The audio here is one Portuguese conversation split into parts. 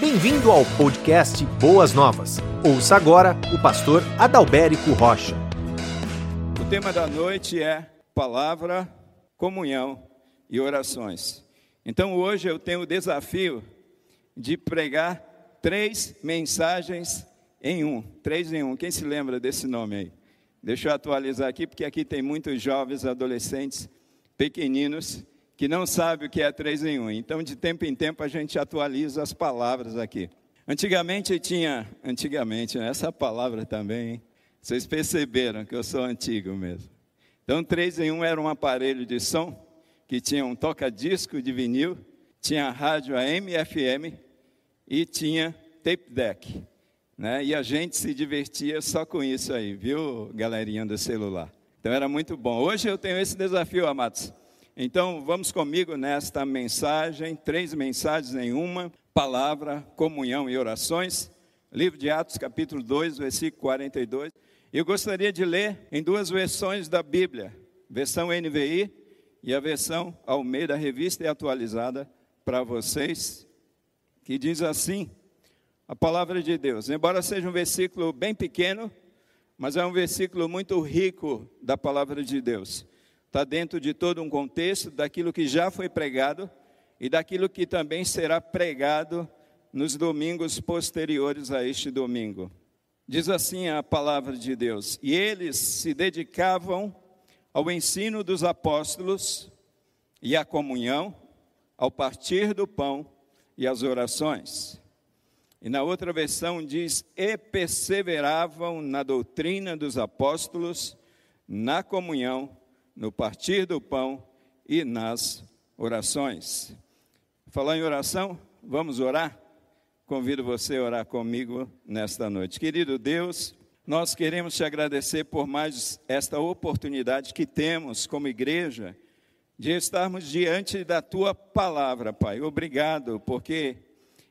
Bem-vindo ao podcast Boas Novas. Ouça agora o pastor Adalberico Rocha. O tema da noite é palavra, comunhão e orações. Então hoje eu tenho o desafio de pregar três mensagens em um. Três em um. Quem se lembra desse nome aí? Deixa eu atualizar aqui, porque aqui tem muitos jovens, adolescentes, pequeninos, que não sabem o que é três em um. Então, de tempo em tempo, a gente atualiza as palavras aqui. Antigamente tinha, antigamente, né, essa palavra também, hein? vocês perceberam que eu sou antigo mesmo. Então, três em um era um aparelho de som que tinha um toca-disco de vinil, tinha rádio AM e FM e tinha tape deck. Né? E a gente se divertia só com isso aí, viu, galerinha do celular? Então era muito bom. Hoje eu tenho esse desafio, amados. Então, vamos comigo nesta mensagem, três mensagens em uma, palavra, comunhão e orações. Livro de Atos, capítulo 2, versículo 42. Eu gostaria de ler em duas versões da Bíblia, versão NVI e a versão Almeida Revista e Atualizada para vocês, que diz assim: a palavra de Deus. Embora seja um versículo bem pequeno, mas é um versículo muito rico da palavra de Deus está dentro de todo um contexto daquilo que já foi pregado e daquilo que também será pregado nos domingos posteriores a este domingo. Diz assim a palavra de Deus: E eles se dedicavam ao ensino dos apóstolos e à comunhão, ao partir do pão e às orações. E na outra versão diz: E perseveravam na doutrina dos apóstolos, na comunhão no partir do pão e nas orações. Falar em oração, vamos orar? Convido você a orar comigo nesta noite. Querido Deus, nós queremos te agradecer por mais esta oportunidade que temos como igreja de estarmos diante da tua palavra, Pai. Obrigado, porque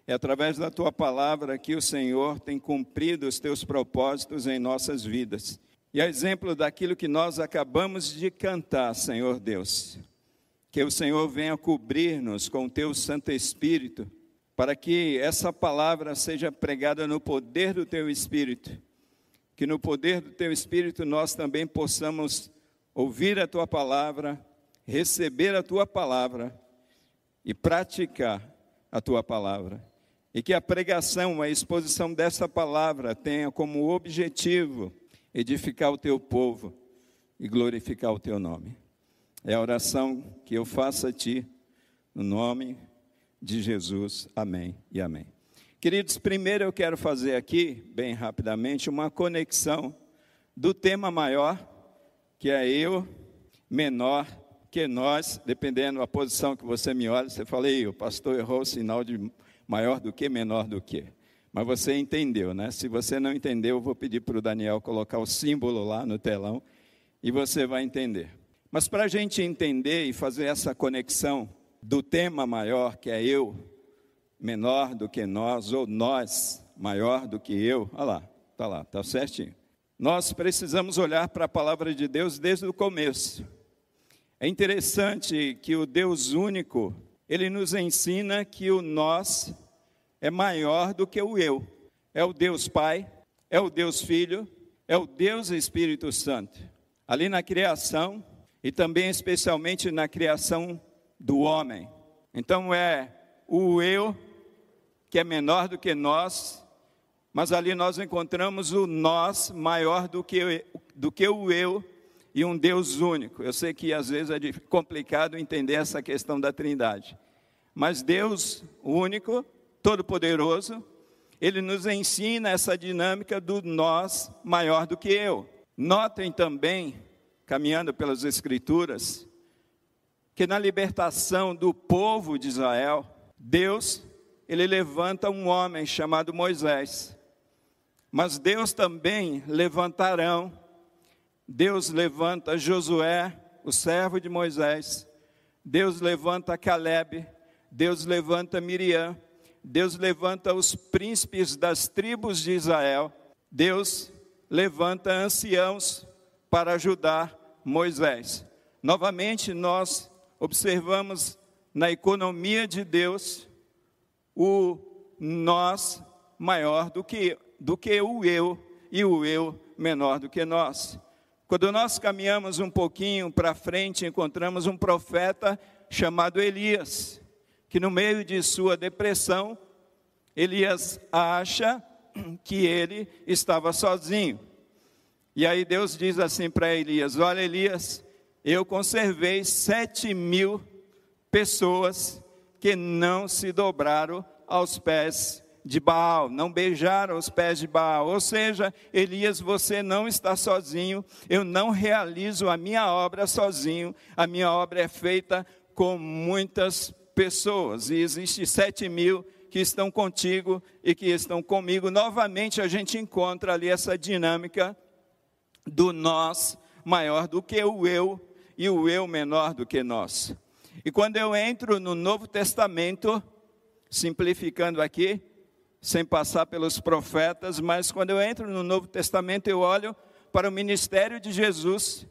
é através da tua palavra que o Senhor tem cumprido os teus propósitos em nossas vidas. E a exemplo daquilo que nós acabamos de cantar, Senhor Deus, que o Senhor venha cobrir-nos com o teu Santo Espírito, para que essa palavra seja pregada no poder do teu Espírito, que no poder do teu Espírito nós também possamos ouvir a tua palavra, receber a tua palavra e praticar a tua palavra. E que a pregação, a exposição dessa palavra tenha como objetivo edificar o teu povo e glorificar o teu nome. É a oração que eu faço a ti, no nome de Jesus. Amém e amém. Queridos, primeiro eu quero fazer aqui, bem rapidamente, uma conexão do tema maior, que é eu, menor que nós, dependendo da posição que você me olha, você fala, o pastor errou o sinal de maior do que, menor do que. Mas você entendeu, né? Se você não entendeu, eu vou pedir para o Daniel colocar o símbolo lá no telão e você vai entender. Mas para a gente entender e fazer essa conexão do tema maior, que é eu, menor do que nós, ou nós, maior do que eu, olha lá, está lá, está certinho. Nós precisamos olhar para a palavra de Deus desde o começo. É interessante que o Deus único, ele nos ensina que o nós é maior do que o eu. É o Deus Pai, é o Deus Filho, é o Deus Espírito Santo. Ali na criação e também especialmente na criação do homem. Então é o eu que é menor do que nós, mas ali nós encontramos o nós maior do que, do que o eu e um Deus único. Eu sei que às vezes é complicado entender essa questão da Trindade, mas Deus único Todo-Poderoso, ele nos ensina essa dinâmica do nós maior do que eu. Notem também, caminhando pelas Escrituras, que na libertação do povo de Israel, Deus, ele levanta um homem chamado Moisés. Mas Deus também levantarão, Deus levanta Josué, o servo de Moisés, Deus levanta Caleb, Deus levanta Miriam, Deus levanta os príncipes das tribos de Israel, Deus levanta anciãos para ajudar Moisés. Novamente, nós observamos na economia de Deus o nós maior do que, do que o eu e o eu menor do que nós. Quando nós caminhamos um pouquinho para frente, encontramos um profeta chamado Elias, que no meio de sua depressão, Elias acha que ele estava sozinho. E aí Deus diz assim para Elias: Olha, Elias, eu conservei sete mil pessoas que não se dobraram aos pés de Baal, não beijaram os pés de Baal. Ou seja, Elias, você não está sozinho, eu não realizo a minha obra sozinho, a minha obra é feita com muitas pessoas, e existe sete mil que estão contigo e que estão comigo. Novamente a gente encontra ali essa dinâmica do nós maior do que o eu e o eu menor do que nós. E quando eu entro no Novo Testamento, simplificando aqui, sem passar pelos profetas, mas quando eu entro no Novo Testamento, eu olho para o ministério de Jesus.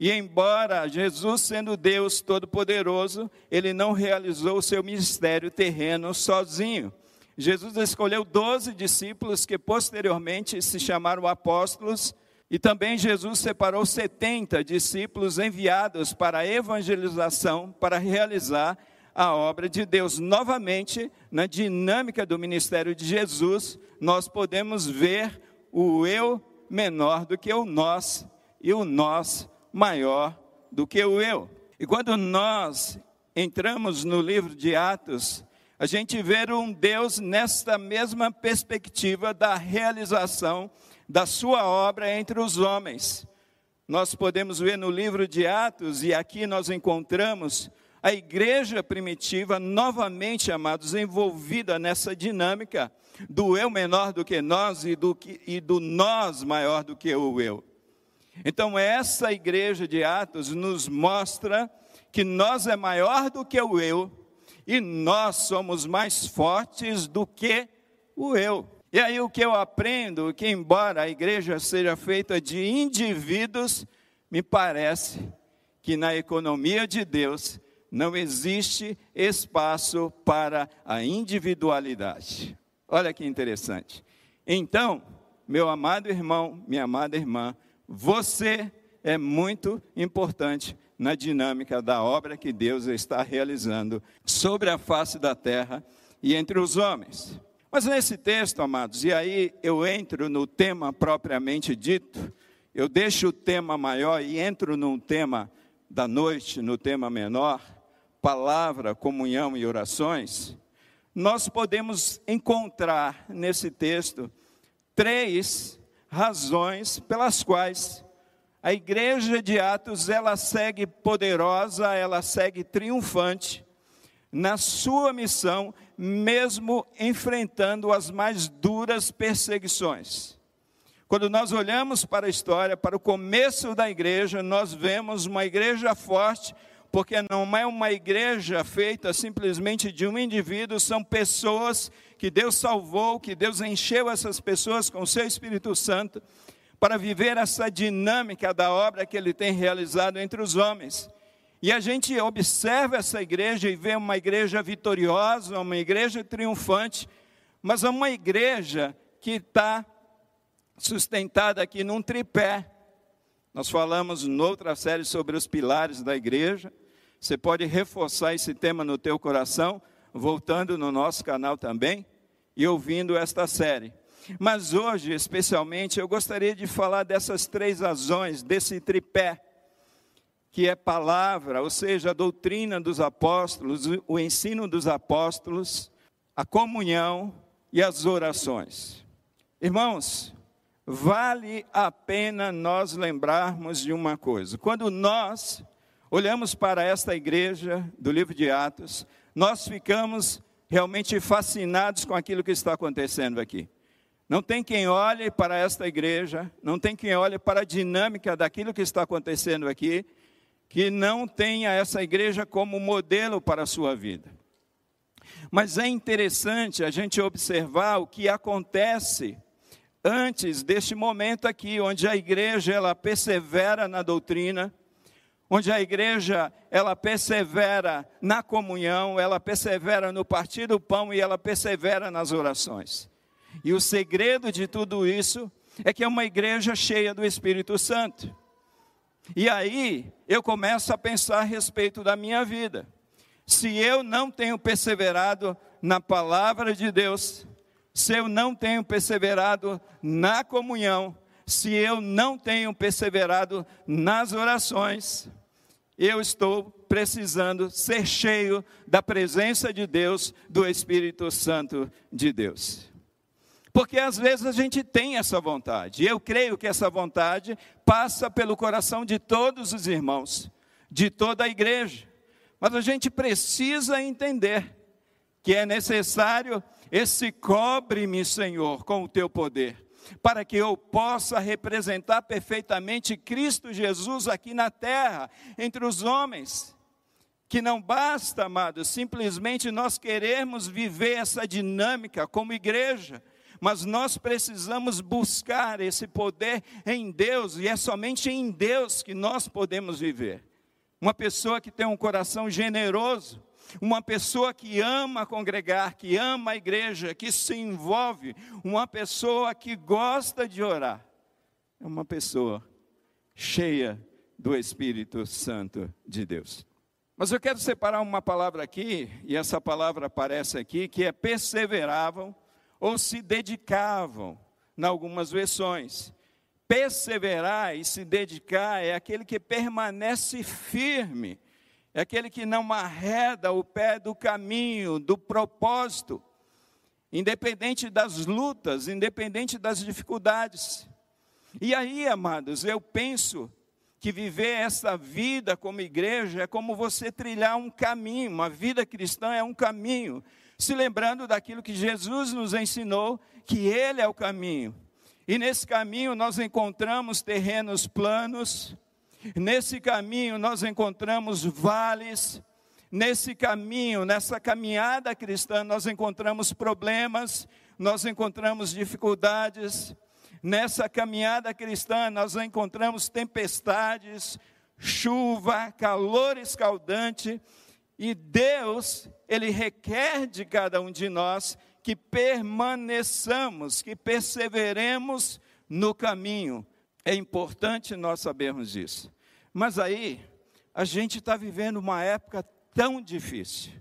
E embora Jesus, sendo Deus Todo-Poderoso, ele não realizou o seu ministério terreno sozinho. Jesus escolheu doze discípulos que posteriormente se chamaram apóstolos, e também Jesus separou 70 discípulos enviados para a evangelização, para realizar a obra de Deus. Novamente, na dinâmica do ministério de Jesus, nós podemos ver o eu menor do que o nós e o nós maior do que o eu. E quando nós entramos no livro de Atos, a gente vê um Deus nesta mesma perspectiva da realização da sua obra entre os homens. Nós podemos ver no livro de Atos, e aqui nós encontramos a igreja primitiva, novamente, amados, envolvida nessa dinâmica do eu menor do que nós e do, que, e do nós maior do que o eu. Então, essa igreja de Atos nos mostra que nós é maior do que o eu e nós somos mais fortes do que o eu. E aí o que eu aprendo, que embora a igreja seja feita de indivíduos, me parece que na economia de Deus não existe espaço para a individualidade. Olha que interessante. Então, meu amado irmão, minha amada irmã, você é muito importante na dinâmica da obra que Deus está realizando sobre a face da terra e entre os homens. Mas nesse texto, amados, e aí eu entro no tema propriamente dito, eu deixo o tema maior e entro num tema da noite, no tema menor palavra, comunhão e orações, nós podemos encontrar nesse texto três razões pelas quais a igreja de Atos ela segue poderosa, ela segue triunfante na sua missão, mesmo enfrentando as mais duras perseguições. Quando nós olhamos para a história, para o começo da igreja, nós vemos uma igreja forte, porque não é uma igreja feita simplesmente de um indivíduo, são pessoas que Deus salvou, que Deus encheu essas pessoas com o seu Espírito Santo para viver essa dinâmica da obra que ele tem realizado entre os homens. E a gente observa essa igreja e vê uma igreja vitoriosa, uma igreja triunfante, mas é uma igreja que está sustentada aqui num tripé. Nós falamos noutra série sobre os pilares da igreja. Você pode reforçar esse tema no teu coração, voltando no nosso canal também e ouvindo esta série. Mas hoje, especialmente, eu gostaria de falar dessas três razões, desse tripé, que é palavra, ou seja, a doutrina dos apóstolos, o ensino dos apóstolos, a comunhão e as orações. Irmãos, vale a pena nós lembrarmos de uma coisa: quando nós olhamos para esta igreja do livro de Atos, nós ficamos realmente fascinados com aquilo que está acontecendo aqui. Não tem quem olhe para esta igreja, não tem quem olhe para a dinâmica daquilo que está acontecendo aqui, que não tenha essa igreja como modelo para a sua vida. Mas é interessante a gente observar o que acontece antes deste momento aqui, onde a igreja ela persevera na doutrina, onde a igreja ela persevera na comunhão, ela persevera no partir do pão e ela persevera nas orações. E o segredo de tudo isso é que é uma igreja cheia do Espírito Santo. E aí eu começo a pensar a respeito da minha vida. Se eu não tenho perseverado na palavra de Deus, se eu não tenho perseverado na comunhão, se eu não tenho perseverado nas orações, eu estou precisando ser cheio da presença de Deus, do Espírito Santo de Deus. Porque às vezes a gente tem essa vontade, e eu creio que essa vontade passa pelo coração de todos os irmãos, de toda a igreja. Mas a gente precisa entender que é necessário esse cobre-me, Senhor, com o teu poder, para que eu possa representar perfeitamente Cristo Jesus aqui na terra, entre os homens. Que não basta, amados, simplesmente nós queremos viver essa dinâmica como igreja, mas nós precisamos buscar esse poder em Deus, e é somente em Deus que nós podemos viver. Uma pessoa que tem um coração generoso, uma pessoa que ama congregar, que ama a igreja, que se envolve, uma pessoa que gosta de orar, é uma pessoa cheia do Espírito Santo de Deus. Mas eu quero separar uma palavra aqui, e essa palavra aparece aqui, que é perseveravam ou se dedicavam, em algumas versões. Perseverar e se dedicar é aquele que permanece firme, é aquele que não arreda o pé do caminho, do propósito, independente das lutas, independente das dificuldades. E aí, amados, eu penso que viver essa vida como igreja é como você trilhar um caminho, uma vida cristã é um caminho se lembrando daquilo que Jesus nos ensinou, que Ele é o caminho. E nesse caminho nós encontramos terrenos planos, nesse caminho nós encontramos vales, nesse caminho, nessa caminhada cristã, nós encontramos problemas, nós encontramos dificuldades, nessa caminhada cristã nós encontramos tempestades, chuva, calor escaldante, e Deus, Ele requer de cada um de nós que permaneçamos, que perseveremos no caminho. É importante nós sabermos disso. Mas aí, a gente está vivendo uma época tão difícil.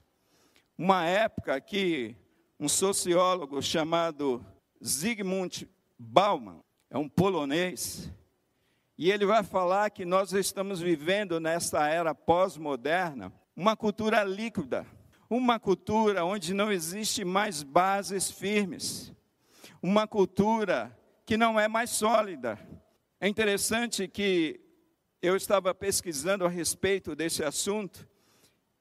Uma época que um sociólogo chamado Zygmunt Bauman, é um polonês, e ele vai falar que nós estamos vivendo nesta era pós-moderna uma cultura líquida, uma cultura onde não existe mais bases firmes, uma cultura que não é mais sólida. É interessante que eu estava pesquisando a respeito desse assunto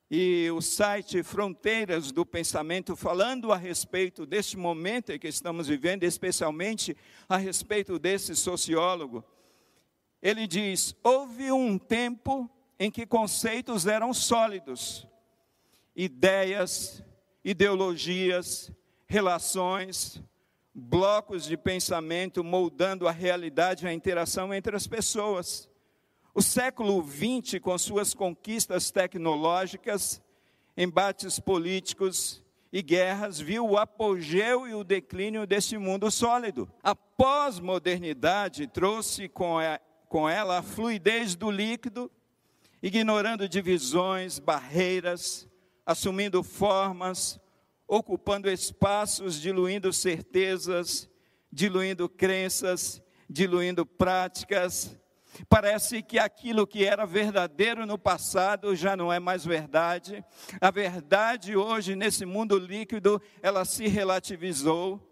e o site Fronteiras do Pensamento, falando a respeito deste momento em que estamos vivendo, especialmente a respeito desse sociólogo, ele diz: houve um tempo em que conceitos eram sólidos, ideias, ideologias, relações, blocos de pensamento moldando a realidade e a interação entre as pessoas. O século XX, com suas conquistas tecnológicas, embates políticos e guerras, viu o apogeu e o declínio desse mundo sólido. A pós-modernidade trouxe com, com ela a fluidez do líquido, ignorando divisões, barreiras, assumindo formas, ocupando espaços, diluindo certezas, diluindo crenças, diluindo práticas. Parece que aquilo que era verdadeiro no passado já não é mais verdade. A verdade hoje, nesse mundo líquido, ela se relativizou.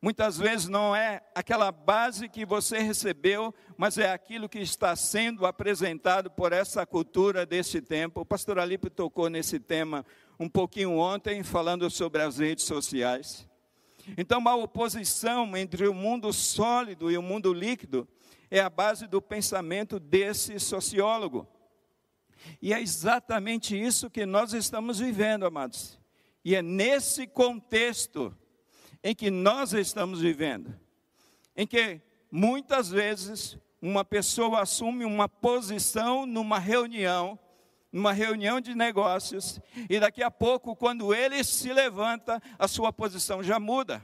Muitas vezes não é aquela base que você recebeu, mas é aquilo que está sendo apresentado por essa cultura desse tempo. O pastor Alipe tocou nesse tema um pouquinho ontem, falando sobre as redes sociais. Então, uma oposição entre o mundo sólido e o mundo líquido é a base do pensamento desse sociólogo. E é exatamente isso que nós estamos vivendo, amados. E é nesse contexto em que nós estamos vivendo, em que muitas vezes uma pessoa assume uma posição numa reunião, numa reunião de negócios, e daqui a pouco, quando ele se levanta, a sua posição já muda.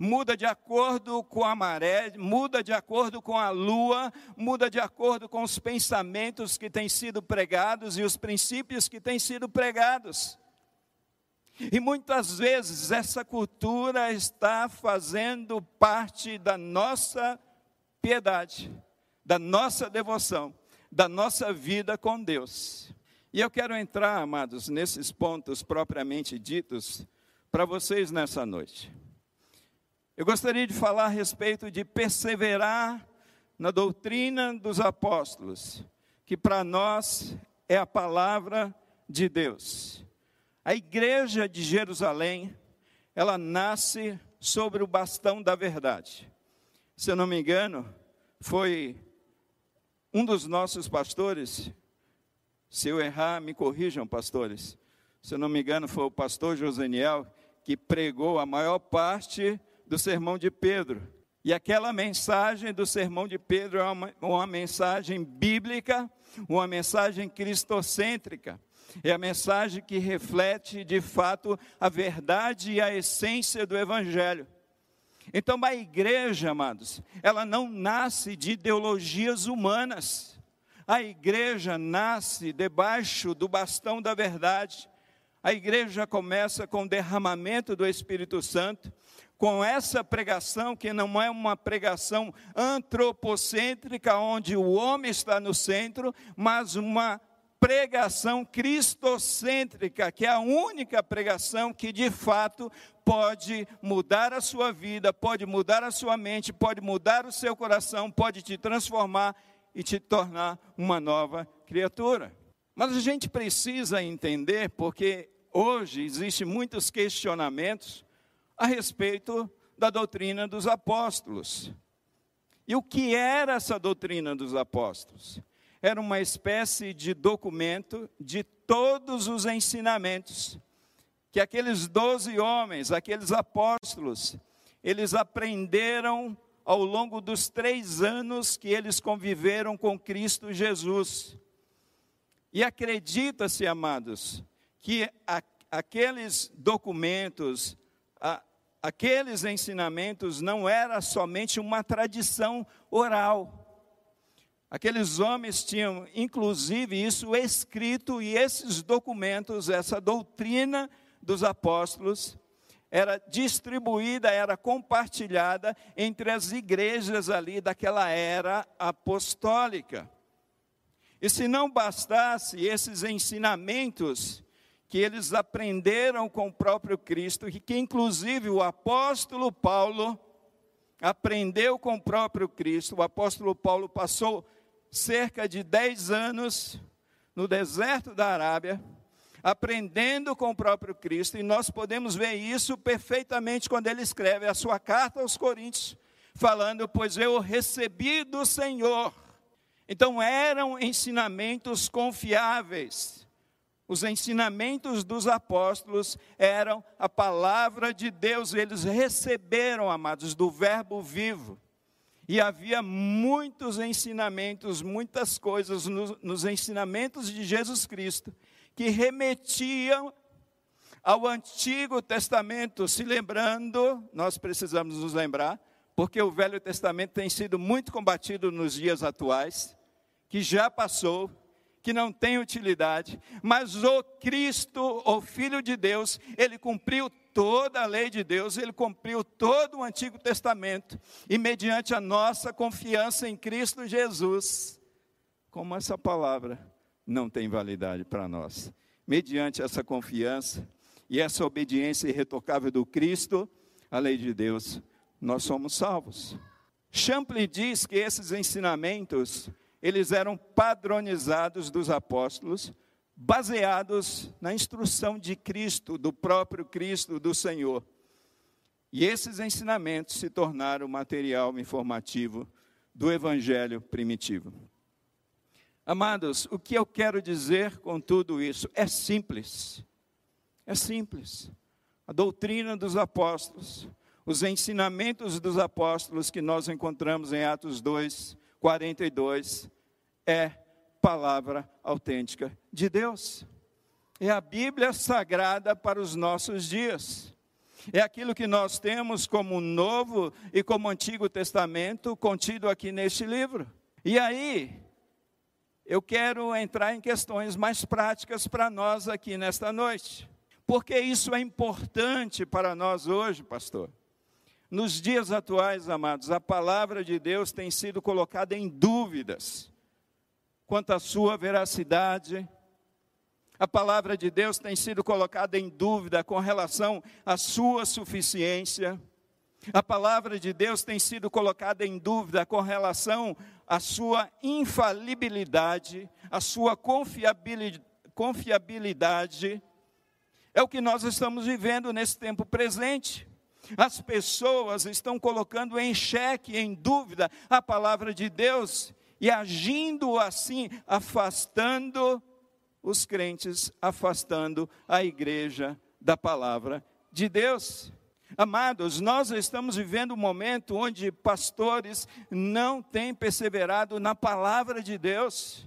Muda de acordo com a maré, muda de acordo com a lua, muda de acordo com os pensamentos que têm sido pregados e os princípios que têm sido pregados. E muitas vezes essa cultura está fazendo parte da nossa piedade, da nossa devoção, da nossa vida com Deus. E eu quero entrar, amados, nesses pontos propriamente ditos para vocês nessa noite. Eu gostaria de falar a respeito de perseverar na doutrina dos apóstolos, que para nós é a palavra de Deus. A igreja de Jerusalém, ela nasce sobre o bastão da verdade. Se eu não me engano, foi um dos nossos pastores, se eu errar, me corrijam, pastores. Se eu não me engano, foi o pastor Joseniel que pregou a maior parte do sermão de Pedro. E aquela mensagem do sermão de Pedro é uma, uma mensagem bíblica, uma mensagem cristocêntrica. É a mensagem que reflete de fato a verdade e a essência do Evangelho. Então, a igreja, amados, ela não nasce de ideologias humanas. A igreja nasce debaixo do bastão da verdade. A igreja começa com o derramamento do Espírito Santo, com essa pregação que não é uma pregação antropocêntrica, onde o homem está no centro, mas uma pregação cristocêntrica, que é a única pregação que de fato pode mudar a sua vida, pode mudar a sua mente, pode mudar o seu coração, pode te transformar e te tornar uma nova criatura. Mas a gente precisa entender, porque hoje existem muitos questionamentos a respeito da doutrina dos apóstolos. E o que era essa doutrina dos apóstolos? Era uma espécie de documento de todos os ensinamentos que aqueles doze homens, aqueles apóstolos, eles aprenderam ao longo dos três anos que eles conviveram com Cristo Jesus. E acredita-se, amados, que a, aqueles documentos, a, aqueles ensinamentos não era somente uma tradição oral, Aqueles homens tinham, inclusive, isso escrito, e esses documentos, essa doutrina dos apóstolos, era distribuída, era compartilhada entre as igrejas ali daquela era apostólica. E se não bastasse esses ensinamentos que eles aprenderam com o próprio Cristo, e que inclusive o apóstolo Paulo aprendeu com o próprio Cristo, o apóstolo Paulo passou cerca de 10 anos no deserto da Arábia, aprendendo com o próprio Cristo, e nós podemos ver isso perfeitamente quando ele escreve a sua carta aos Coríntios, falando: Pois eu recebi do Senhor. Então eram ensinamentos confiáveis. Os ensinamentos dos apóstolos eram a palavra de Deus, eles receberam, amados, do Verbo vivo. E havia muitos ensinamentos, muitas coisas nos, ensinamentos de Jesus Cristo que remetiam ao Antigo Testamento, se lembrando, nós precisamos nos lembrar, porque o Velho Testamento tem sido muito combatido nos dias atuais, que já passou, que não tem utilidade, mas o Cristo, o Filho de Deus, ele cumpriu toda a lei de Deus, ele cumpriu todo o Antigo Testamento, e mediante a nossa confiança em Cristo Jesus, como essa palavra não tem validade para nós, mediante essa confiança e essa obediência irretocável do Cristo, a lei de Deus, nós somos salvos. Champlin diz que esses ensinamentos, eles eram padronizados dos apóstolos, baseados na instrução de Cristo, do próprio Cristo, do Senhor. E esses ensinamentos se tornaram material informativo do evangelho primitivo. Amados, o que eu quero dizer com tudo isso é simples. É simples. A doutrina dos apóstolos, os ensinamentos dos apóstolos que nós encontramos em Atos 2, 42 é palavra autêntica de Deus. É a Bíblia sagrada para os nossos dias. É aquilo que nós temos como Novo e como Antigo Testamento contido aqui neste livro. E aí, eu quero entrar em questões mais práticas para nós aqui nesta noite. Porque isso é importante para nós hoje, pastor. Nos dias atuais, amados, a palavra de Deus tem sido colocada em dúvidas quanto à sua veracidade. A palavra de Deus tem sido colocada em dúvida com relação à sua suficiência. A palavra de Deus tem sido colocada em dúvida com relação à sua infalibilidade, à sua confiabilidade. É o que nós estamos vivendo nesse tempo presente. As pessoas estão colocando em xeque, em dúvida, a palavra de Deus e agindo assim, afastando os crentes, afastando a igreja da palavra de Deus. Amados, nós estamos vivendo um momento onde pastores não têm perseverado na palavra de Deus.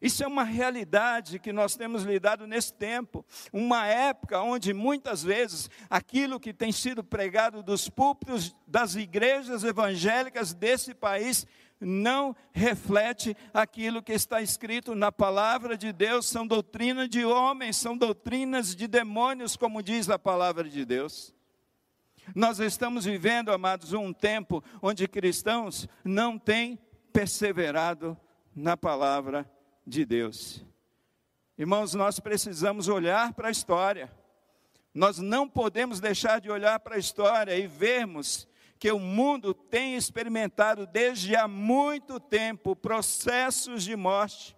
Isso é uma realidade que nós temos lidado nesse tempo, uma época onde muitas vezes aquilo que tem sido pregado dos púlpitos das igrejas evangélicas desse país não reflete aquilo que está escrito na palavra de Deus, são doutrinas de homens, são doutrinas de demônios, como diz a palavra de Deus. Nós estamos vivendo, amados, um tempo onde cristãos não têm perseverado na palavra de de Deus. Irmãos, nós precisamos olhar para a história. Nós não podemos deixar de olhar para a história e vermos que o mundo tem experimentado desde há muito tempo processos de morte,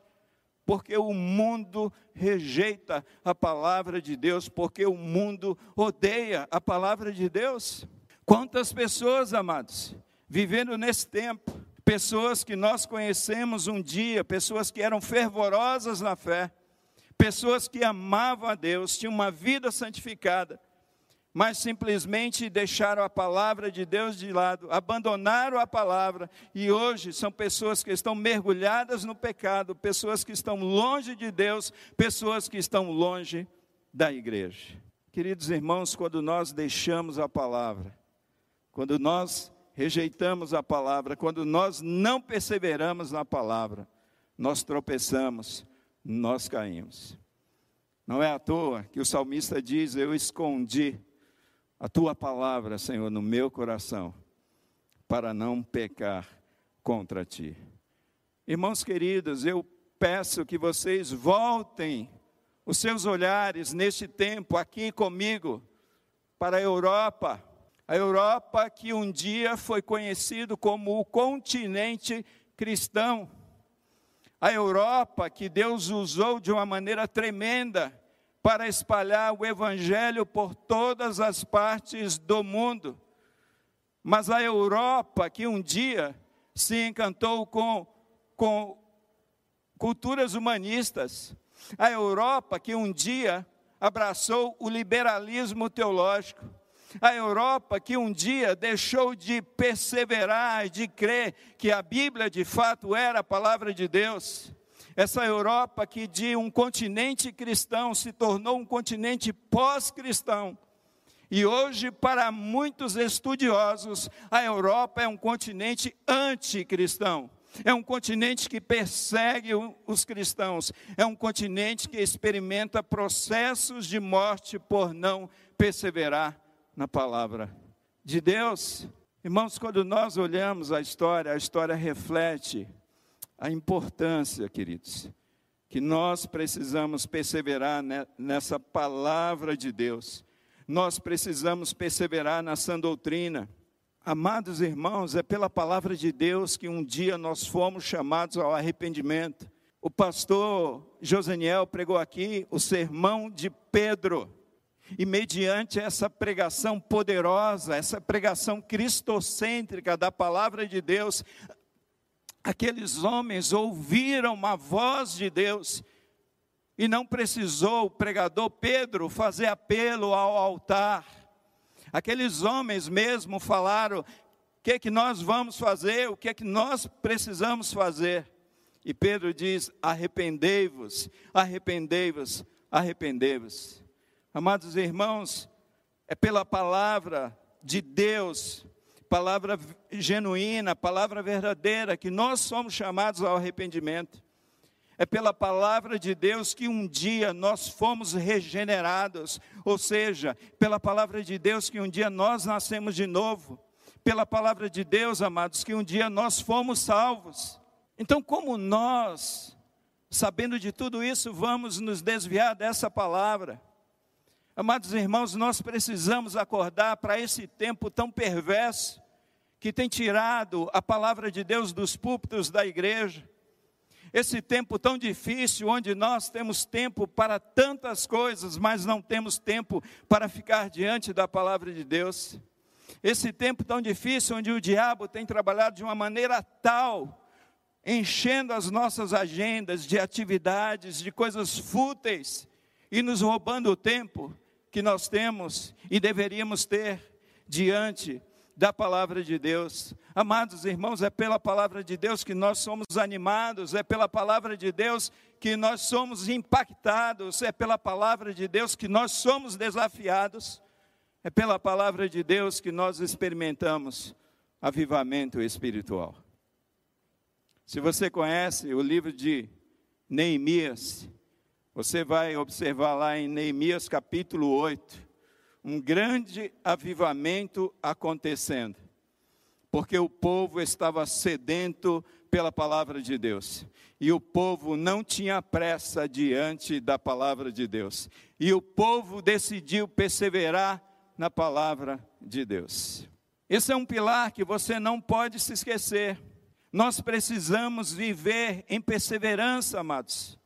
porque o mundo rejeita a palavra de Deus, porque o mundo odeia a palavra de Deus. Quantas pessoas, amados, vivendo nesse tempo, pessoas que nós conhecemos um dia, pessoas que eram fervorosas na fé, pessoas que amavam a Deus, tinham uma vida santificada, mas simplesmente deixaram a palavra de Deus de lado, abandonaram a palavra e hoje são pessoas que estão mergulhadas no pecado, pessoas que estão longe de Deus, pessoas que estão longe da igreja. Queridos irmãos, quando nós deixamos a palavra, quando nós rejeitamos a palavra, quando nós não perseveramos na palavra, nós tropeçamos, nós caímos. Não é à toa que o salmista diz: Eu escondi a tua palavra, Senhor, no meu coração, para não pecar contra ti. Irmãos queridos, eu peço que vocês voltem os seus olhares neste tempo aqui comigo para a Europa a Europa que um dia foi conhecido como o continente cristão. A Europa que Deus usou de uma maneira tremenda para espalhar o evangelho por todas as partes do mundo. Mas a Europa que um dia se encantou com, com culturas humanistas, a Europa que um dia abraçou o liberalismo teológico, a Europa que um dia deixou de perseverar, de crer que a Bíblia de fato era a palavra de Deus. Essa Europa que de um continente cristão se tornou um continente pós-cristão. E hoje, para muitos estudiosos, a Europa é um continente anticristão. É um continente que persegue os cristãos. É um continente que experimenta processos de morte por não perseverar na palavra de Deus. Irmãos, quando nós olhamos a história, a história reflete a importância, queridos, que nós precisamos perseverar nessa palavra de Deus. Nós precisamos perseverar na sã doutrina. Amados irmãos, é pela palavra de Deus que um dia nós fomos chamados ao arrependimento. O pastor Joseniel pregou aqui o sermão de Pedro. E mediante essa pregação poderosa, essa pregação cristocêntrica da palavra de Deus, aqueles homens ouviram uma voz de Deus e não precisou o pregador Pedro fazer apelo ao altar. Aqueles homens mesmo falaram: o que é que nós vamos fazer, o que é que nós precisamos fazer. E Pedro diz: arrependei-vos, arrependei-vos, arrependei-vos. Amados irmãos, é pela palavra de Deus, palavra genuína, palavra verdadeira, que nós somos chamados ao arrependimento. É pela palavra de Deus que um dia nós fomos regenerados, ou seja, pela palavra de Deus que um dia nós nascemos de novo, pela palavra de Deus, amados, que um dia nós fomos salvos. Então, como nós, sabendo de tudo isso, vamos nos desviar dessa palavra? Amados irmãos, nós precisamos acordar para esse tempo tão perverso que tem tirado a palavra de Deus dos púlpitos da igreja esse tempo tão difícil, onde nós temos tempo para tantas coisas, mas não temos tempo para ficar diante da palavra de Deus. Esse tempo tão difícil, onde o diabo tem trabalhado de uma maneira tal, enchendo as nossas agendas de atividades, de coisas fúteis, e nos roubando o tempo que nós temos e deveríamos ter diante da palavra de Deus. Amados irmãos, é pela palavra de Deus que nós somos animados, é pela palavra de Deus que nós somos impactados, é pela palavra de Deus que nós somos desafiados, é pela palavra de Deus que nós experimentamos avivamento espiritual. Se você conhece o livro de Neemias, você vai observar lá em Neemias capítulo 8, um grande avivamento acontecendo, porque o povo estava sedento pela palavra de Deus, e o povo não tinha pressa diante da palavra de Deus, e o povo decidiu perseverar na palavra de Deus. Esse é um pilar que você não pode se esquecer. Nós precisamos viver em perseverança, amados,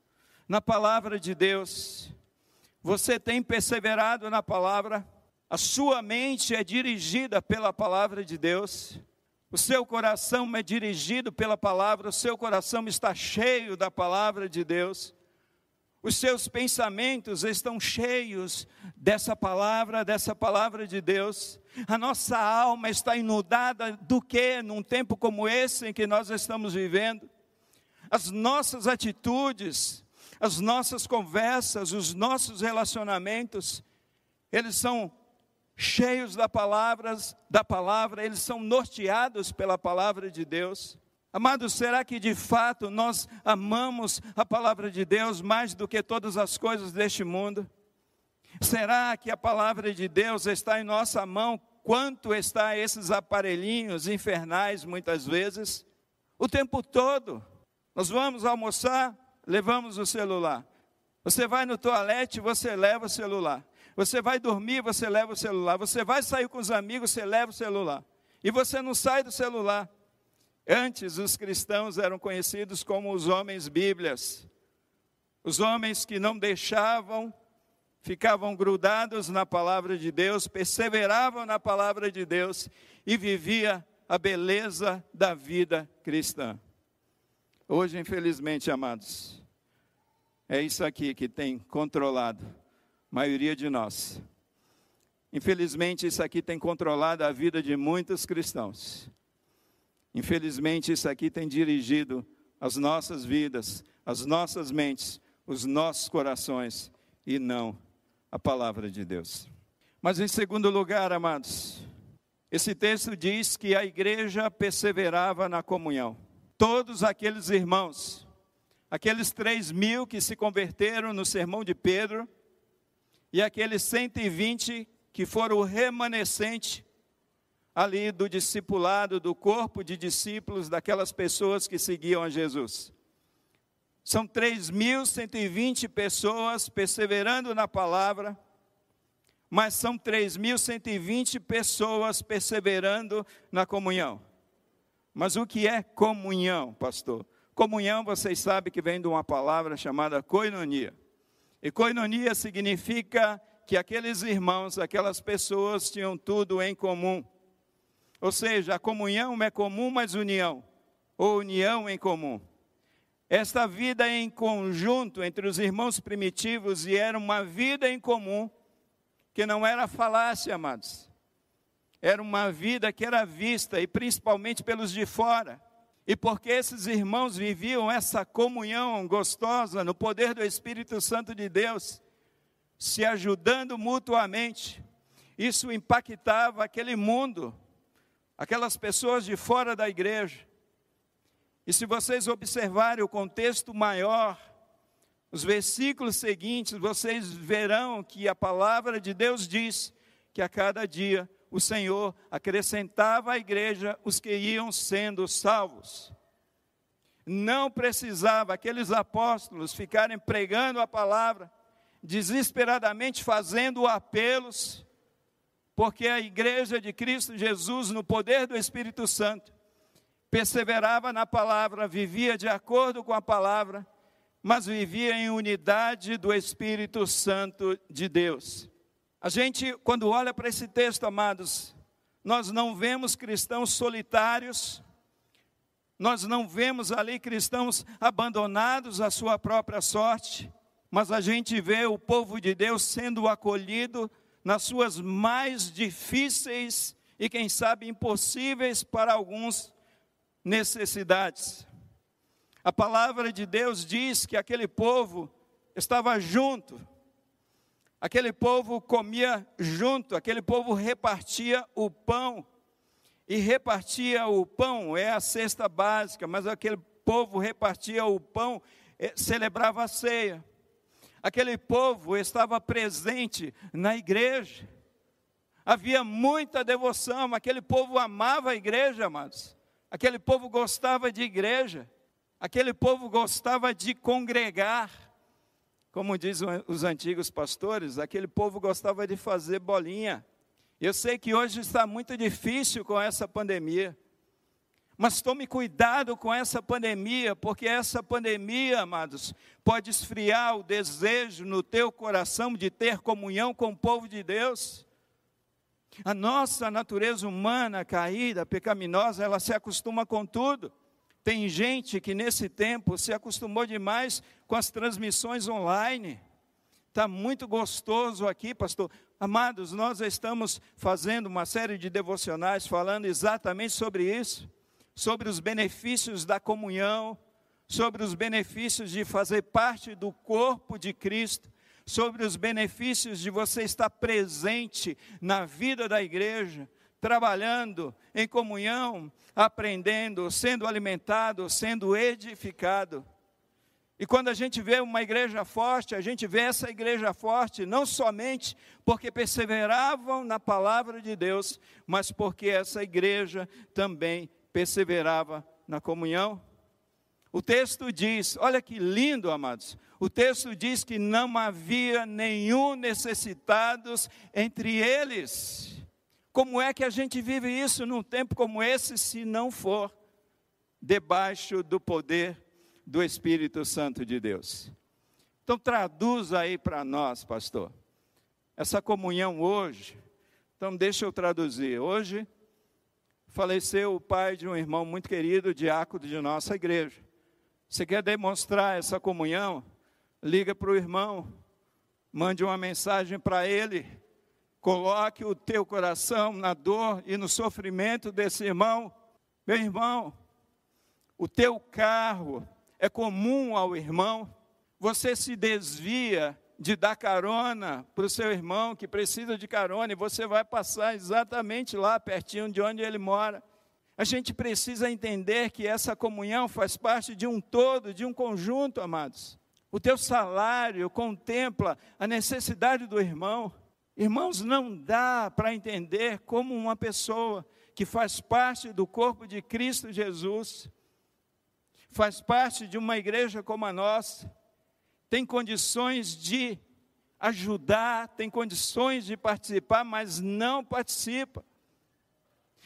na palavra de Deus. Você tem perseverado na palavra? A sua mente é dirigida pela palavra de Deus? O seu coração é dirigido pela palavra? O seu coração está cheio da palavra de Deus? Os seus pensamentos estão cheios dessa palavra, dessa palavra de Deus? A nossa alma está inundada do que num tempo como esse em que nós estamos vivendo? As nossas atitudes, as nossas conversas, os nossos relacionamentos, eles são cheios da palavra, da palavra, eles são norteados pela palavra de Deus. Amados, será que de fato nós amamos a palavra de Deus mais do que todas as coisas deste mundo? Será que a palavra de Deus está em nossa mão quanto está esses aparelhinhos infernais muitas vezes? O tempo todo. Nós vamos almoçar, levamos o celular. Você vai no toalete, você leva o celular. Você vai dormir, você leva o celular. Você vai sair com os amigos, você leva o celular. E você não sai do celular. Antes, os cristãos eram conhecidos como os homens Bíblias. Os homens que não deixavam, ficavam grudados na palavra de Deus, perseveravam na palavra de Deus e vivia a beleza da vida cristã. Hoje, infelizmente, amados, é isso aqui que tem controlado a maioria de nós. Infelizmente, isso aqui tem controlado a vida de muitos cristãos. Infelizmente, isso aqui tem dirigido as nossas vidas, as nossas mentes, os nossos corações e não a palavra de Deus. Mas em segundo lugar, amados, esse texto diz que a igreja perseverava na comunhão. Todos aqueles irmãos aqueles três mil que se converteram no sermão de Pedro, e aqueles 120 que foram o remanescente ali do discipulado, do corpo de discípulos, daquelas pessoas que seguiam a Jesus. São 3.120 pessoas perseverando na palavra, mas são 3.120 pessoas perseverando na comunhão. Mas o que é comunhão, pastor? Comunhão, vocês sabem que vem de uma palavra chamada koinonia. E koinonia significa que aqueles irmãos, aquelas pessoas tinham tudo em comum. Ou seja, a comunhão é comum, mas união, ou união em comum. Esta vida em conjunto entre os irmãos primitivos e era uma vida em comum, que não era falácia, amados. Era uma vida que era vista, e principalmente pelos de fora. E porque esses irmãos viviam essa comunhão gostosa no poder do Espírito Santo de Deus, se ajudando mutuamente, isso impactava aquele mundo, aquelas pessoas de fora da igreja. E se vocês observarem o contexto maior, os versículos seguintes, vocês verão que a palavra de Deus diz que a cada dia o Senhor acrescentava à igreja os que iam sendo salvos. Não precisava aqueles apóstolos ficarem pregando a palavra, desesperadamente fazendo apelos, porque a igreja de Cristo Jesus, no poder do Espírito Santo, perseverava na palavra, vivia de acordo com a palavra, mas vivia em unidade do Espírito Santo de Deus. A gente, quando olha para esse texto, amados, nós não vemos cristãos solitários, nós não vemos ali cristãos abandonados à sua própria sorte, mas a gente vê o povo de Deus sendo acolhido nas suas mais difíceis e, quem sabe, impossíveis para alguns necessidades. A palavra de Deus diz que aquele povo estava junto, Aquele povo comia junto, aquele povo repartia o pão. E repartia o pão, é a cesta básica, mas aquele povo repartia o pão, eh, celebrava a ceia. Aquele povo estava presente na igreja. Havia muita devoção, aquele povo amava a igreja, amados. Aquele povo gostava de igreja. Aquele povo gostava de congregar. Como dizem os antigos pastores, aquele povo gostava de fazer bolinha. Eu sei que hoje está muito difícil com essa pandemia. Mas tome cuidado com essa pandemia, porque essa pandemia, amados, pode esfriar o desejo no teu coração de ter comunhão com o povo de Deus. A nossa natureza humana caída, pecaminosa, ela se acostuma com tudo. Tem gente que nesse tempo se acostumou demais com as transmissões online. Está muito gostoso aqui, pastor. Amados, nós estamos fazendo uma série de devocionais falando exatamente sobre isso, sobre os benefícios da comunhão, sobre os benefícios de fazer parte do corpo de Cristo, sobre os benefícios de você estar presente na vida da igreja, trabalhando em comunhão, aprendendo, sendo alimentado, sendo edificado. E quando a gente vê uma igreja forte, a gente vê essa igreja forte não somente porque perseveravam na palavra de Deus, mas porque essa igreja também perseverava na comunhão. O texto diz, olha que lindo, amados. O texto diz que não havia nenhum necessitados entre eles. Como é que a gente vive isso num tempo como esse, se não for debaixo do poder do Espírito Santo de Deus? Então, traduz aí para nós, pastor, essa comunhão hoje. Então, deixa eu traduzir. Hoje, faleceu o pai de um irmão muito querido, diácono de nossa igreja. Você quer demonstrar essa comunhão? Liga para o irmão, mande uma mensagem para ele Coloque o teu coração na dor e no sofrimento desse irmão. Meu irmão, o teu carro é comum ao irmão. Você se desvia de dar carona para o seu irmão que precisa de carona e você vai passar exatamente lá pertinho de onde ele mora. A gente precisa entender que essa comunhão faz parte de um todo, de um conjunto, amados. O teu salário contempla a necessidade do irmão. Irmãos, não dá para entender como uma pessoa que faz parte do corpo de Cristo Jesus, faz parte de uma igreja como a nossa, tem condições de ajudar, tem condições de participar, mas não participa.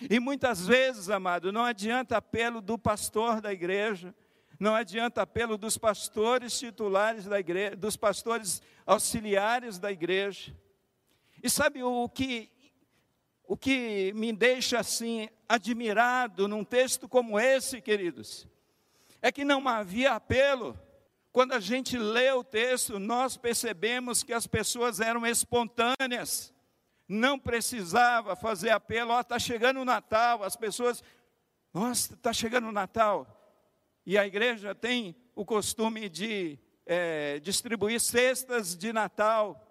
E muitas vezes, amado, não adianta apelo do pastor da igreja, não adianta apelo dos pastores titulares da igreja, dos pastores auxiliares da igreja. E sabe o que o que me deixa assim admirado num texto como esse, queridos, é que não havia apelo. Quando a gente lê o texto, nós percebemos que as pessoas eram espontâneas. não precisava fazer apelo, ó, oh, está chegando o Natal, as pessoas, nossa, está chegando o Natal. E a igreja tem o costume de é, distribuir cestas de Natal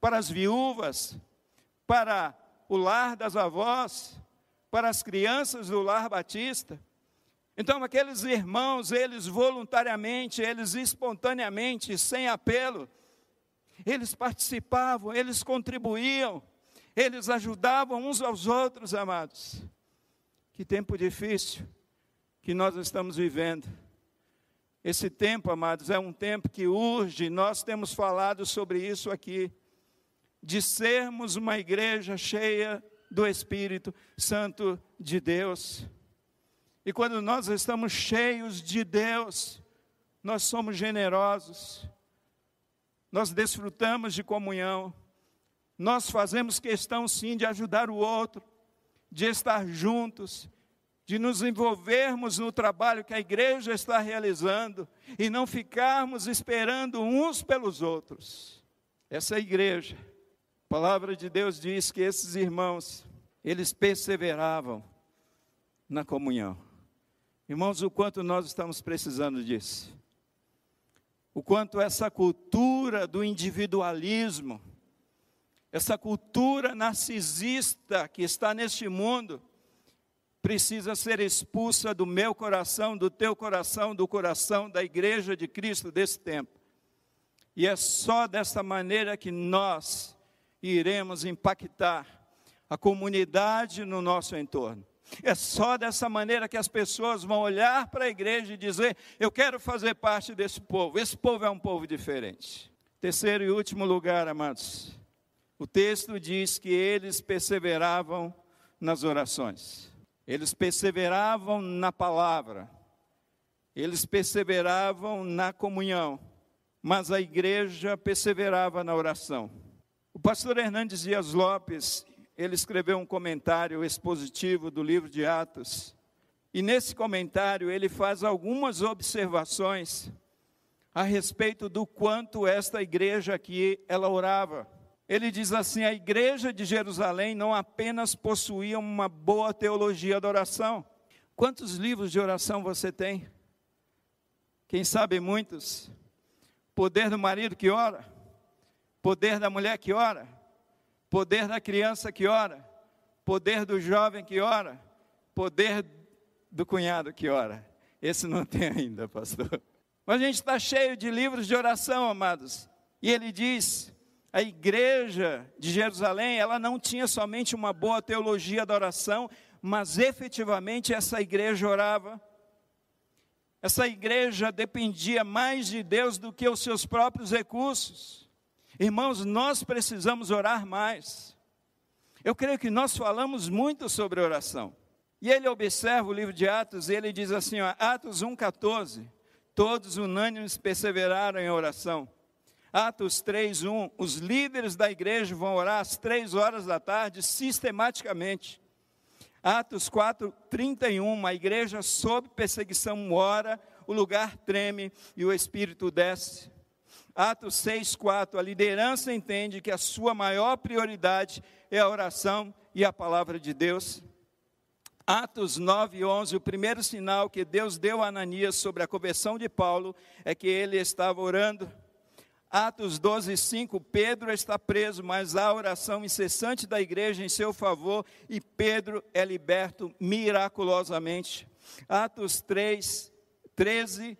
para as viúvas, para o lar das avós, para as crianças do lar batista. Então, aqueles irmãos, eles voluntariamente, eles espontaneamente, sem apelo, eles participavam, eles contribuíam, eles ajudavam uns aos outros, amados. Que tempo difícil que nós estamos vivendo. Esse tempo, amados, é um tempo que urge, nós temos falado sobre isso aqui, de sermos uma igreja cheia do Espírito Santo de Deus. E quando nós estamos cheios de Deus, nós somos generosos, nós desfrutamos de comunhão, nós fazemos questão sim de ajudar o outro, de estar juntos, de nos envolvermos no trabalho que a igreja está realizando e não ficarmos esperando uns pelos outros. Essa é a igreja. A palavra de Deus diz que esses irmãos, eles perseveravam na comunhão. Irmãos, o quanto nós estamos precisando disso. O quanto essa cultura do individualismo, essa cultura narcisista que está neste mundo, precisa ser expulsa do meu coração, do teu coração, do coração da igreja de Cristo desse tempo. E é só dessa maneira que nós iremos impactar a comunidade no nosso entorno. É só dessa maneira que as pessoas vão olhar para a igreja e dizer: Eu quero fazer parte desse povo. Esse povo é um povo diferente. Terceiro e último lugar, amados. O texto diz que eles perseveravam nas orações, eles perseveravam na palavra, eles perseveravam na comunhão, mas a igreja perseverava na oração. O pastor Hernandes Dias Lopes ele escreveu um comentário expositivo do livro de Atos. E nesse comentário ele faz algumas observações a respeito do quanto esta igreja aqui ela orava. Ele diz assim: a igreja de Jerusalém não apenas possuía uma boa teologia da oração. Quantos livros de oração você tem? Quem sabe muitos. Poder do marido que ora, poder da mulher que ora, poder da criança que ora, poder do jovem que ora, poder do cunhado que ora. Esse não tem ainda, pastor. Mas a gente está cheio de livros de oração, amados. E ele diz: a igreja de Jerusalém, ela não tinha somente uma boa teologia da oração, mas efetivamente essa igreja orava. Essa igreja dependia mais de Deus do que os seus próprios recursos. Irmãos, nós precisamos orar mais. Eu creio que nós falamos muito sobre oração. E ele observa o livro de Atos e ele diz assim, ó, Atos 1,14, todos unânimes perseveraram em oração. Atos 3,1, os líderes da igreja vão orar às três horas da tarde, sistematicamente. Atos 4,31, a igreja sob perseguição ora, o lugar treme e o Espírito desce. Atos 6,4, a liderança entende que a sua maior prioridade é a oração e a palavra de Deus. Atos 9, 11, o primeiro sinal que Deus deu a Ananias sobre a conversão de Paulo é que ele estava orando. Atos 12, 5, Pedro está preso, mas há oração incessante da igreja em seu favor e Pedro é liberto miraculosamente. Atos 3, 13,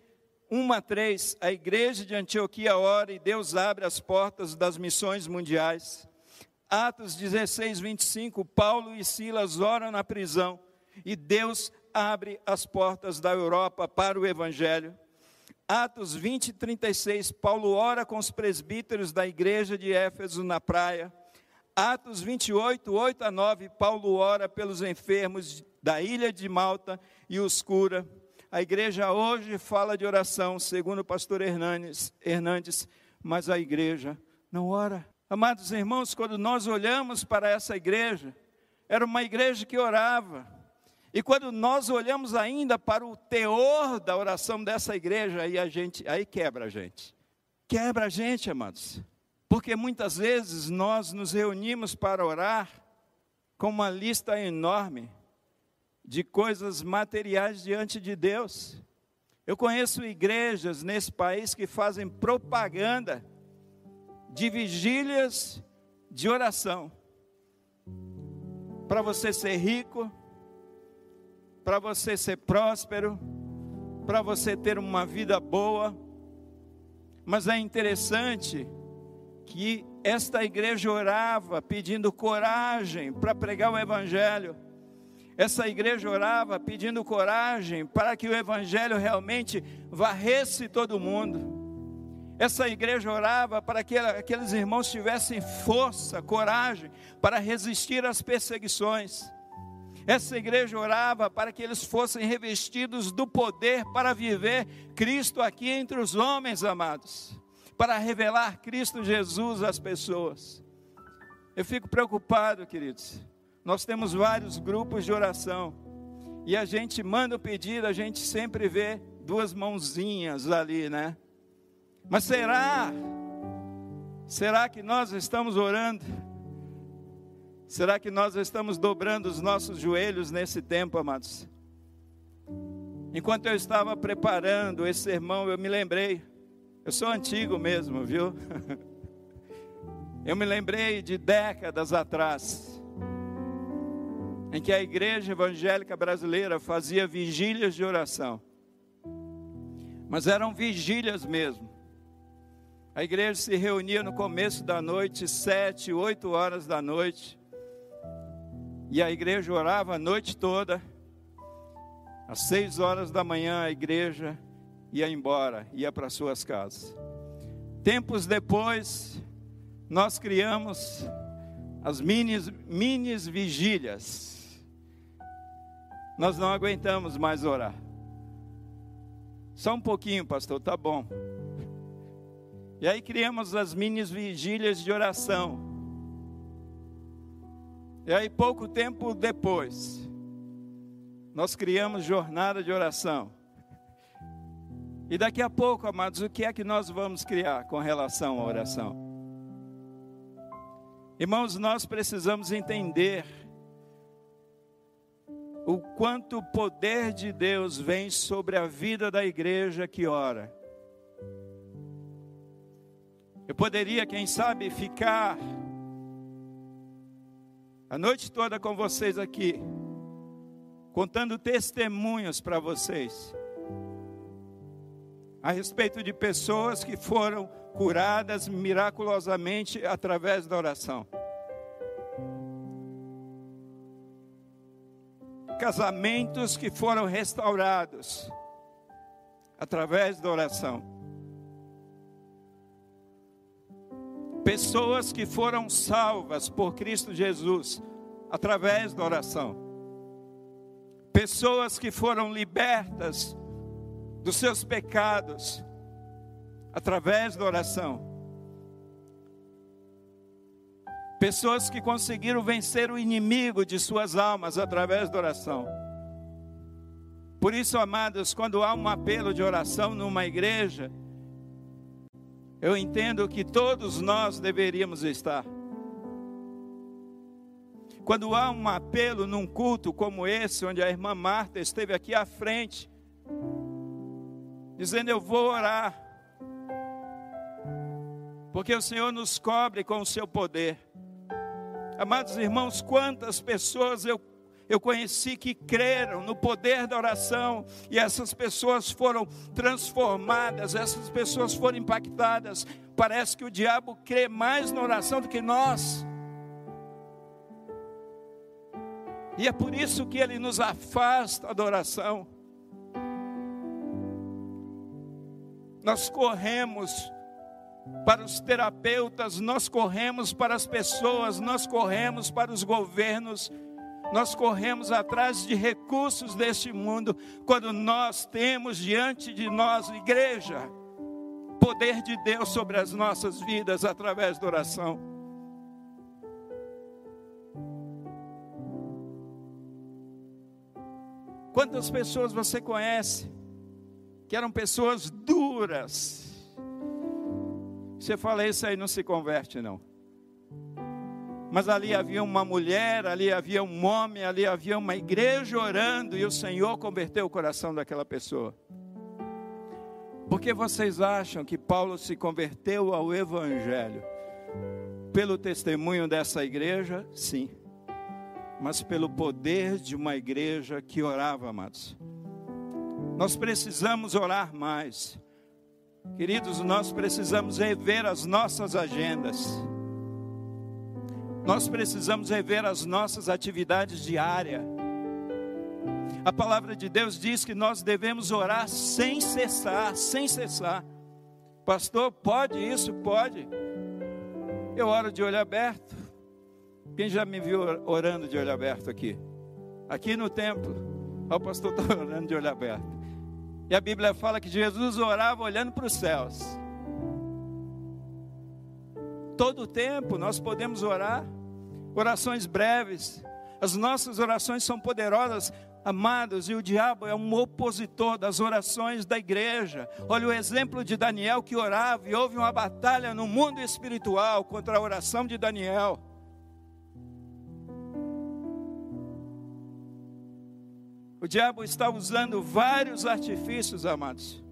1 a 3, a igreja de Antioquia ora e Deus abre as portas das missões mundiais. Atos 16, 25, Paulo e Silas oram na prisão e Deus abre as portas da Europa para o Evangelho. Atos 20, 36, Paulo ora com os presbíteros da igreja de Éfeso na praia. Atos 28, 8 a 9, Paulo ora pelos enfermos da ilha de Malta e os cura. A igreja hoje fala de oração, segundo o pastor Hernandes, Hernandes mas a igreja não ora. Amados irmãos, quando nós olhamos para essa igreja, era uma igreja que orava. E quando nós olhamos ainda para o teor da oração dessa igreja, aí a gente, aí quebra a gente. Quebra a gente, amados. Porque muitas vezes nós nos reunimos para orar com uma lista enorme de coisas materiais diante de Deus. Eu conheço igrejas nesse país que fazem propaganda de vigílias de oração. Para você ser rico, para você ser próspero, para você ter uma vida boa. Mas é interessante que esta igreja orava pedindo coragem para pregar o Evangelho. Essa igreja orava pedindo coragem para que o Evangelho realmente varresse todo mundo. Essa igreja orava para que aqueles irmãos tivessem força, coragem para resistir às perseguições. Essa igreja orava para que eles fossem revestidos do poder para viver Cristo aqui entre os homens amados para revelar Cristo Jesus às pessoas. Eu fico preocupado, queridos. Nós temos vários grupos de oração e a gente manda o pedido, a gente sempre vê duas mãozinhas ali, né? Mas será? Será que nós estamos orando? Será que nós estamos dobrando os nossos joelhos nesse tempo, amados? Enquanto eu estava preparando esse sermão, eu me lembrei eu sou antigo mesmo, viu? Eu me lembrei de décadas atrás, em que a igreja evangélica brasileira fazia vigílias de oração, mas eram vigílias mesmo. A igreja se reunia no começo da noite, sete, oito horas da noite, e a igreja orava a noite toda. Às seis horas da manhã, a igreja ia embora, ia para suas casas. Tempos depois, nós criamos as minis, minis vigílias. Nós não aguentamos mais orar. Só um pouquinho, pastor, tá bom. E aí criamos as minis vigílias de oração. E aí, pouco tempo depois, nós criamos jornada de oração. E daqui a pouco, amados, o que é que nós vamos criar com relação à oração? Irmãos, nós precisamos entender o quanto o poder de Deus vem sobre a vida da igreja que ora. Eu poderia, quem sabe, ficar a noite toda com vocês aqui, contando testemunhos para vocês a respeito de pessoas que foram curadas miraculosamente através da oração. Casamentos que foram restaurados através da oração. Pessoas que foram salvas por Cristo Jesus através da oração. Pessoas que foram libertas dos seus pecados através da oração. Pessoas que conseguiram vencer o inimigo de suas almas através da oração. Por isso, amados, quando há um apelo de oração numa igreja, eu entendo que todos nós deveríamos estar. Quando há um apelo num culto como esse, onde a irmã Marta esteve aqui à frente, dizendo: Eu vou orar, porque o Senhor nos cobre com o seu poder. Amados irmãos, quantas pessoas eu, eu conheci que creram no poder da oração, e essas pessoas foram transformadas, essas pessoas foram impactadas. Parece que o diabo crê mais na oração do que nós. E é por isso que ele nos afasta da oração. nós corremos para os terapeutas, nós corremos para as pessoas, nós corremos para os governos, nós corremos atrás de recursos deste mundo, quando nós temos diante de nós, igreja, poder de Deus sobre as nossas vidas através da oração. Quantas pessoas você conhece que eram pessoas duras, Você fala, isso aí não se converte, não. Mas ali havia uma mulher, ali havia um homem, ali havia uma igreja orando e o Senhor converteu o coração daquela pessoa. Por que vocês acham que Paulo se converteu ao Evangelho? Pelo testemunho dessa igreja? Sim. Mas pelo poder de uma igreja que orava, amados. Nós precisamos orar mais. Queridos, nós precisamos rever as nossas agendas. Nós precisamos rever as nossas atividades diárias. A palavra de Deus diz que nós devemos orar sem cessar, sem cessar. Pastor, pode isso? Pode. Eu oro de olho aberto. Quem já me viu orando de olho aberto aqui? Aqui no templo. O pastor está orando de olho aberto. E a Bíblia fala que Jesus orava olhando para os céus. Todo o tempo nós podemos orar orações breves. As nossas orações são poderosas, amados, e o diabo é um opositor das orações da igreja. Olha o exemplo de Daniel que orava e houve uma batalha no mundo espiritual contra a oração de Daniel. O diabo está usando vários artifícios, amados,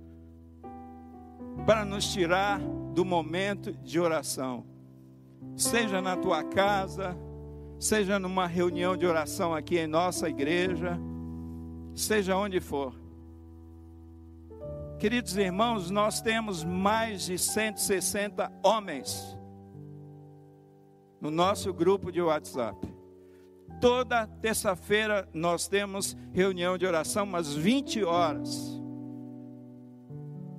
para nos tirar do momento de oração. Seja na tua casa, seja numa reunião de oração aqui em nossa igreja, seja onde for. Queridos irmãos, nós temos mais de 160 homens no nosso grupo de WhatsApp. Toda terça-feira nós temos reunião de oração, umas 20 horas.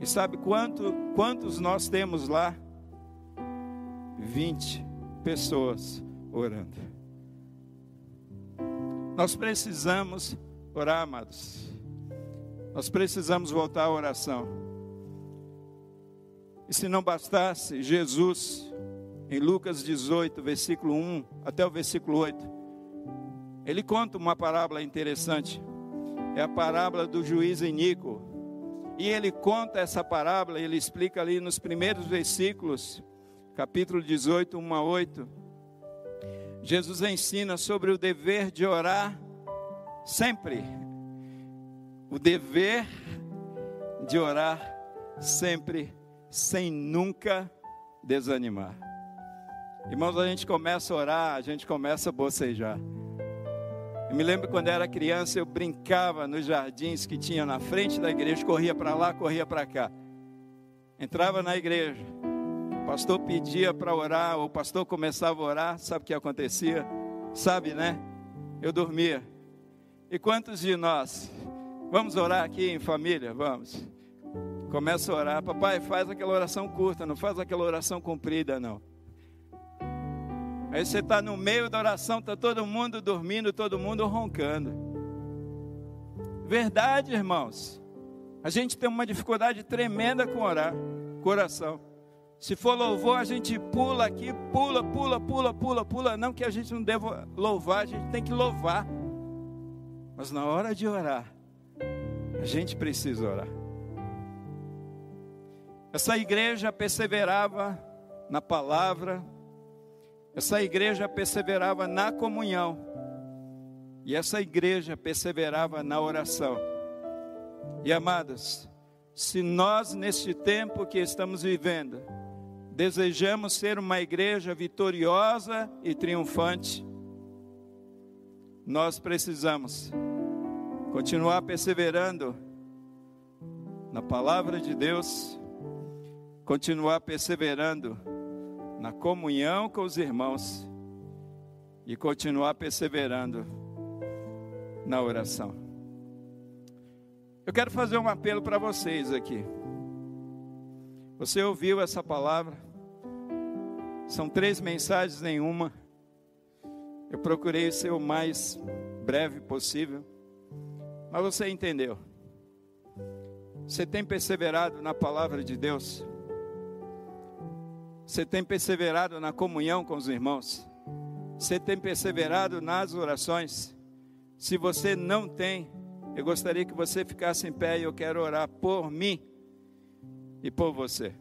E sabe quanto, quantos nós temos lá? 20 pessoas orando. Nós precisamos orar, amados. Nós precisamos voltar à oração. E se não bastasse, Jesus, em Lucas 18, versículo 1 até o versículo 8, ele conta uma parábola interessante. É a parábola do juiz Inico. E ele conta essa parábola, ele explica ali nos primeiros versículos, capítulo 18, 1 a 8 Jesus ensina sobre o dever de orar sempre. O dever de orar sempre, sem nunca desanimar. Irmãos, a gente começa a orar, a gente começa a bocejar. Eu me lembro quando era criança, eu brincava nos jardins que tinha na frente da igreja, corria para lá, corria para cá. Entrava na igreja, o pastor pedia para orar, o pastor começava a orar, sabe o que acontecia? Sabe, né? Eu dormia. E quantos de nós? Vamos orar aqui em família? Vamos. Começa a orar. Papai, faz aquela oração curta, não faz aquela oração comprida, não. Aí você está no meio da oração, está todo mundo dormindo, todo mundo roncando. Verdade, irmãos. A gente tem uma dificuldade tremenda com orar, coração. Se for louvor, a gente pula aqui, pula, pula, pula, pula, pula. Não que a gente não deva louvar, a gente tem que louvar. Mas na hora de orar, a gente precisa orar. Essa igreja perseverava na palavra, essa igreja perseverava na comunhão, e essa igreja perseverava na oração. E amados, se nós neste tempo que estamos vivendo, desejamos ser uma igreja vitoriosa e triunfante, nós precisamos continuar perseverando na palavra de Deus, continuar perseverando na comunhão com os irmãos e continuar perseverando na oração. Eu quero fazer um apelo para vocês aqui. Você ouviu essa palavra? São três mensagens em uma. Eu procurei ser o mais breve possível. Mas você entendeu. Você tem perseverado na palavra de Deus? Você tem perseverado na comunhão com os irmãos? Você tem perseverado nas orações? Se você não tem, eu gostaria que você ficasse em pé e eu quero orar por mim e por você.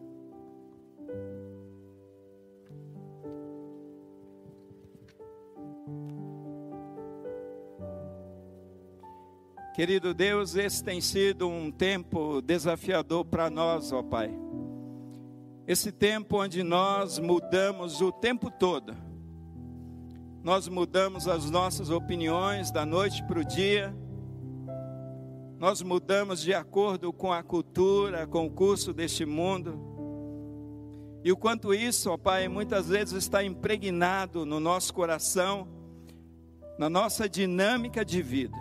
Querido Deus, esse tem sido um tempo desafiador para nós, ó Pai. Esse tempo onde nós mudamos o tempo todo. Nós mudamos as nossas opiniões da noite para o dia. Nós mudamos de acordo com a cultura, com o curso deste mundo. E o quanto isso, ó Pai, muitas vezes está impregnado no nosso coração, na nossa dinâmica de vida.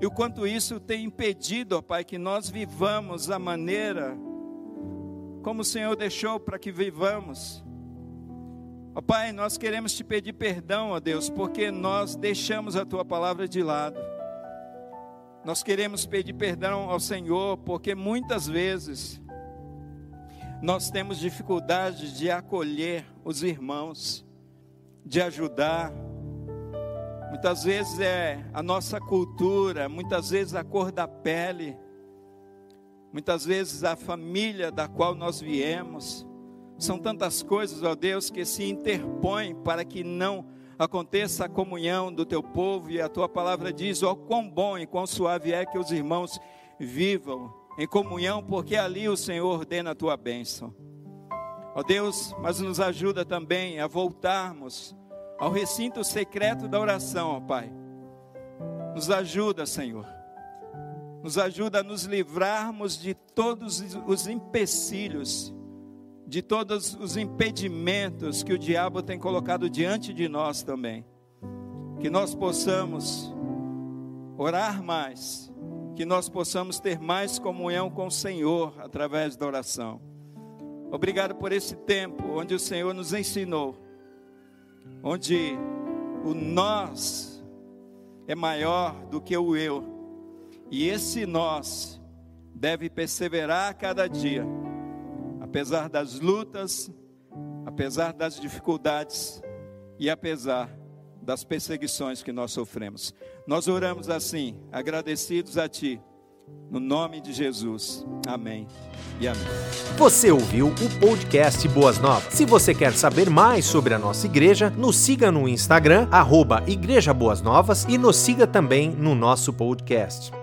E o quanto isso tem impedido, ó Pai, que nós vivamos a maneira como o Senhor deixou para que vivamos. Ó Pai, nós queremos te pedir perdão, ó Deus, porque nós deixamos a tua palavra de lado. Nós queremos pedir perdão ao Senhor, porque muitas vezes nós temos dificuldade de acolher os irmãos, de ajudar, Muitas vezes é a nossa cultura, muitas vezes a cor da pele, muitas vezes a família da qual nós viemos. São tantas coisas, ó Deus, que se interpõem para que não aconteça a comunhão do teu povo, e a tua palavra diz: ó, quão bom e quão suave é que os irmãos vivam em comunhão, porque ali o Senhor ordena a tua bênção. Ó Deus, mas nos ajuda também a voltarmos ao recinto secreto da oração, ó Pai. Nos ajuda, Senhor. Nos ajuda a nos livrarmos de todos os empecilhos, de todos os impedimentos que o diabo tem colocado diante de nós também. Que nós possamos orar mais, que nós possamos ter mais comunhão com o Senhor através da oração. Obrigado por esse tempo onde o Senhor nos ensinou onde o nós é maior do que o eu, e esse nós deve perseverar cada dia, apesar das lutas, apesar das dificuldades e apesar das perseguições que nós sofremos. Nós oramos assim, agradecidos a Ti no nome de Jesus. Amém. E amém. Você ouviu o podcast Boas Novas. Se você quer saber mais sobre a nossa igreja, nos siga no Instagram, arroba Igreja Boas Novas, e nos siga também no nosso podcast.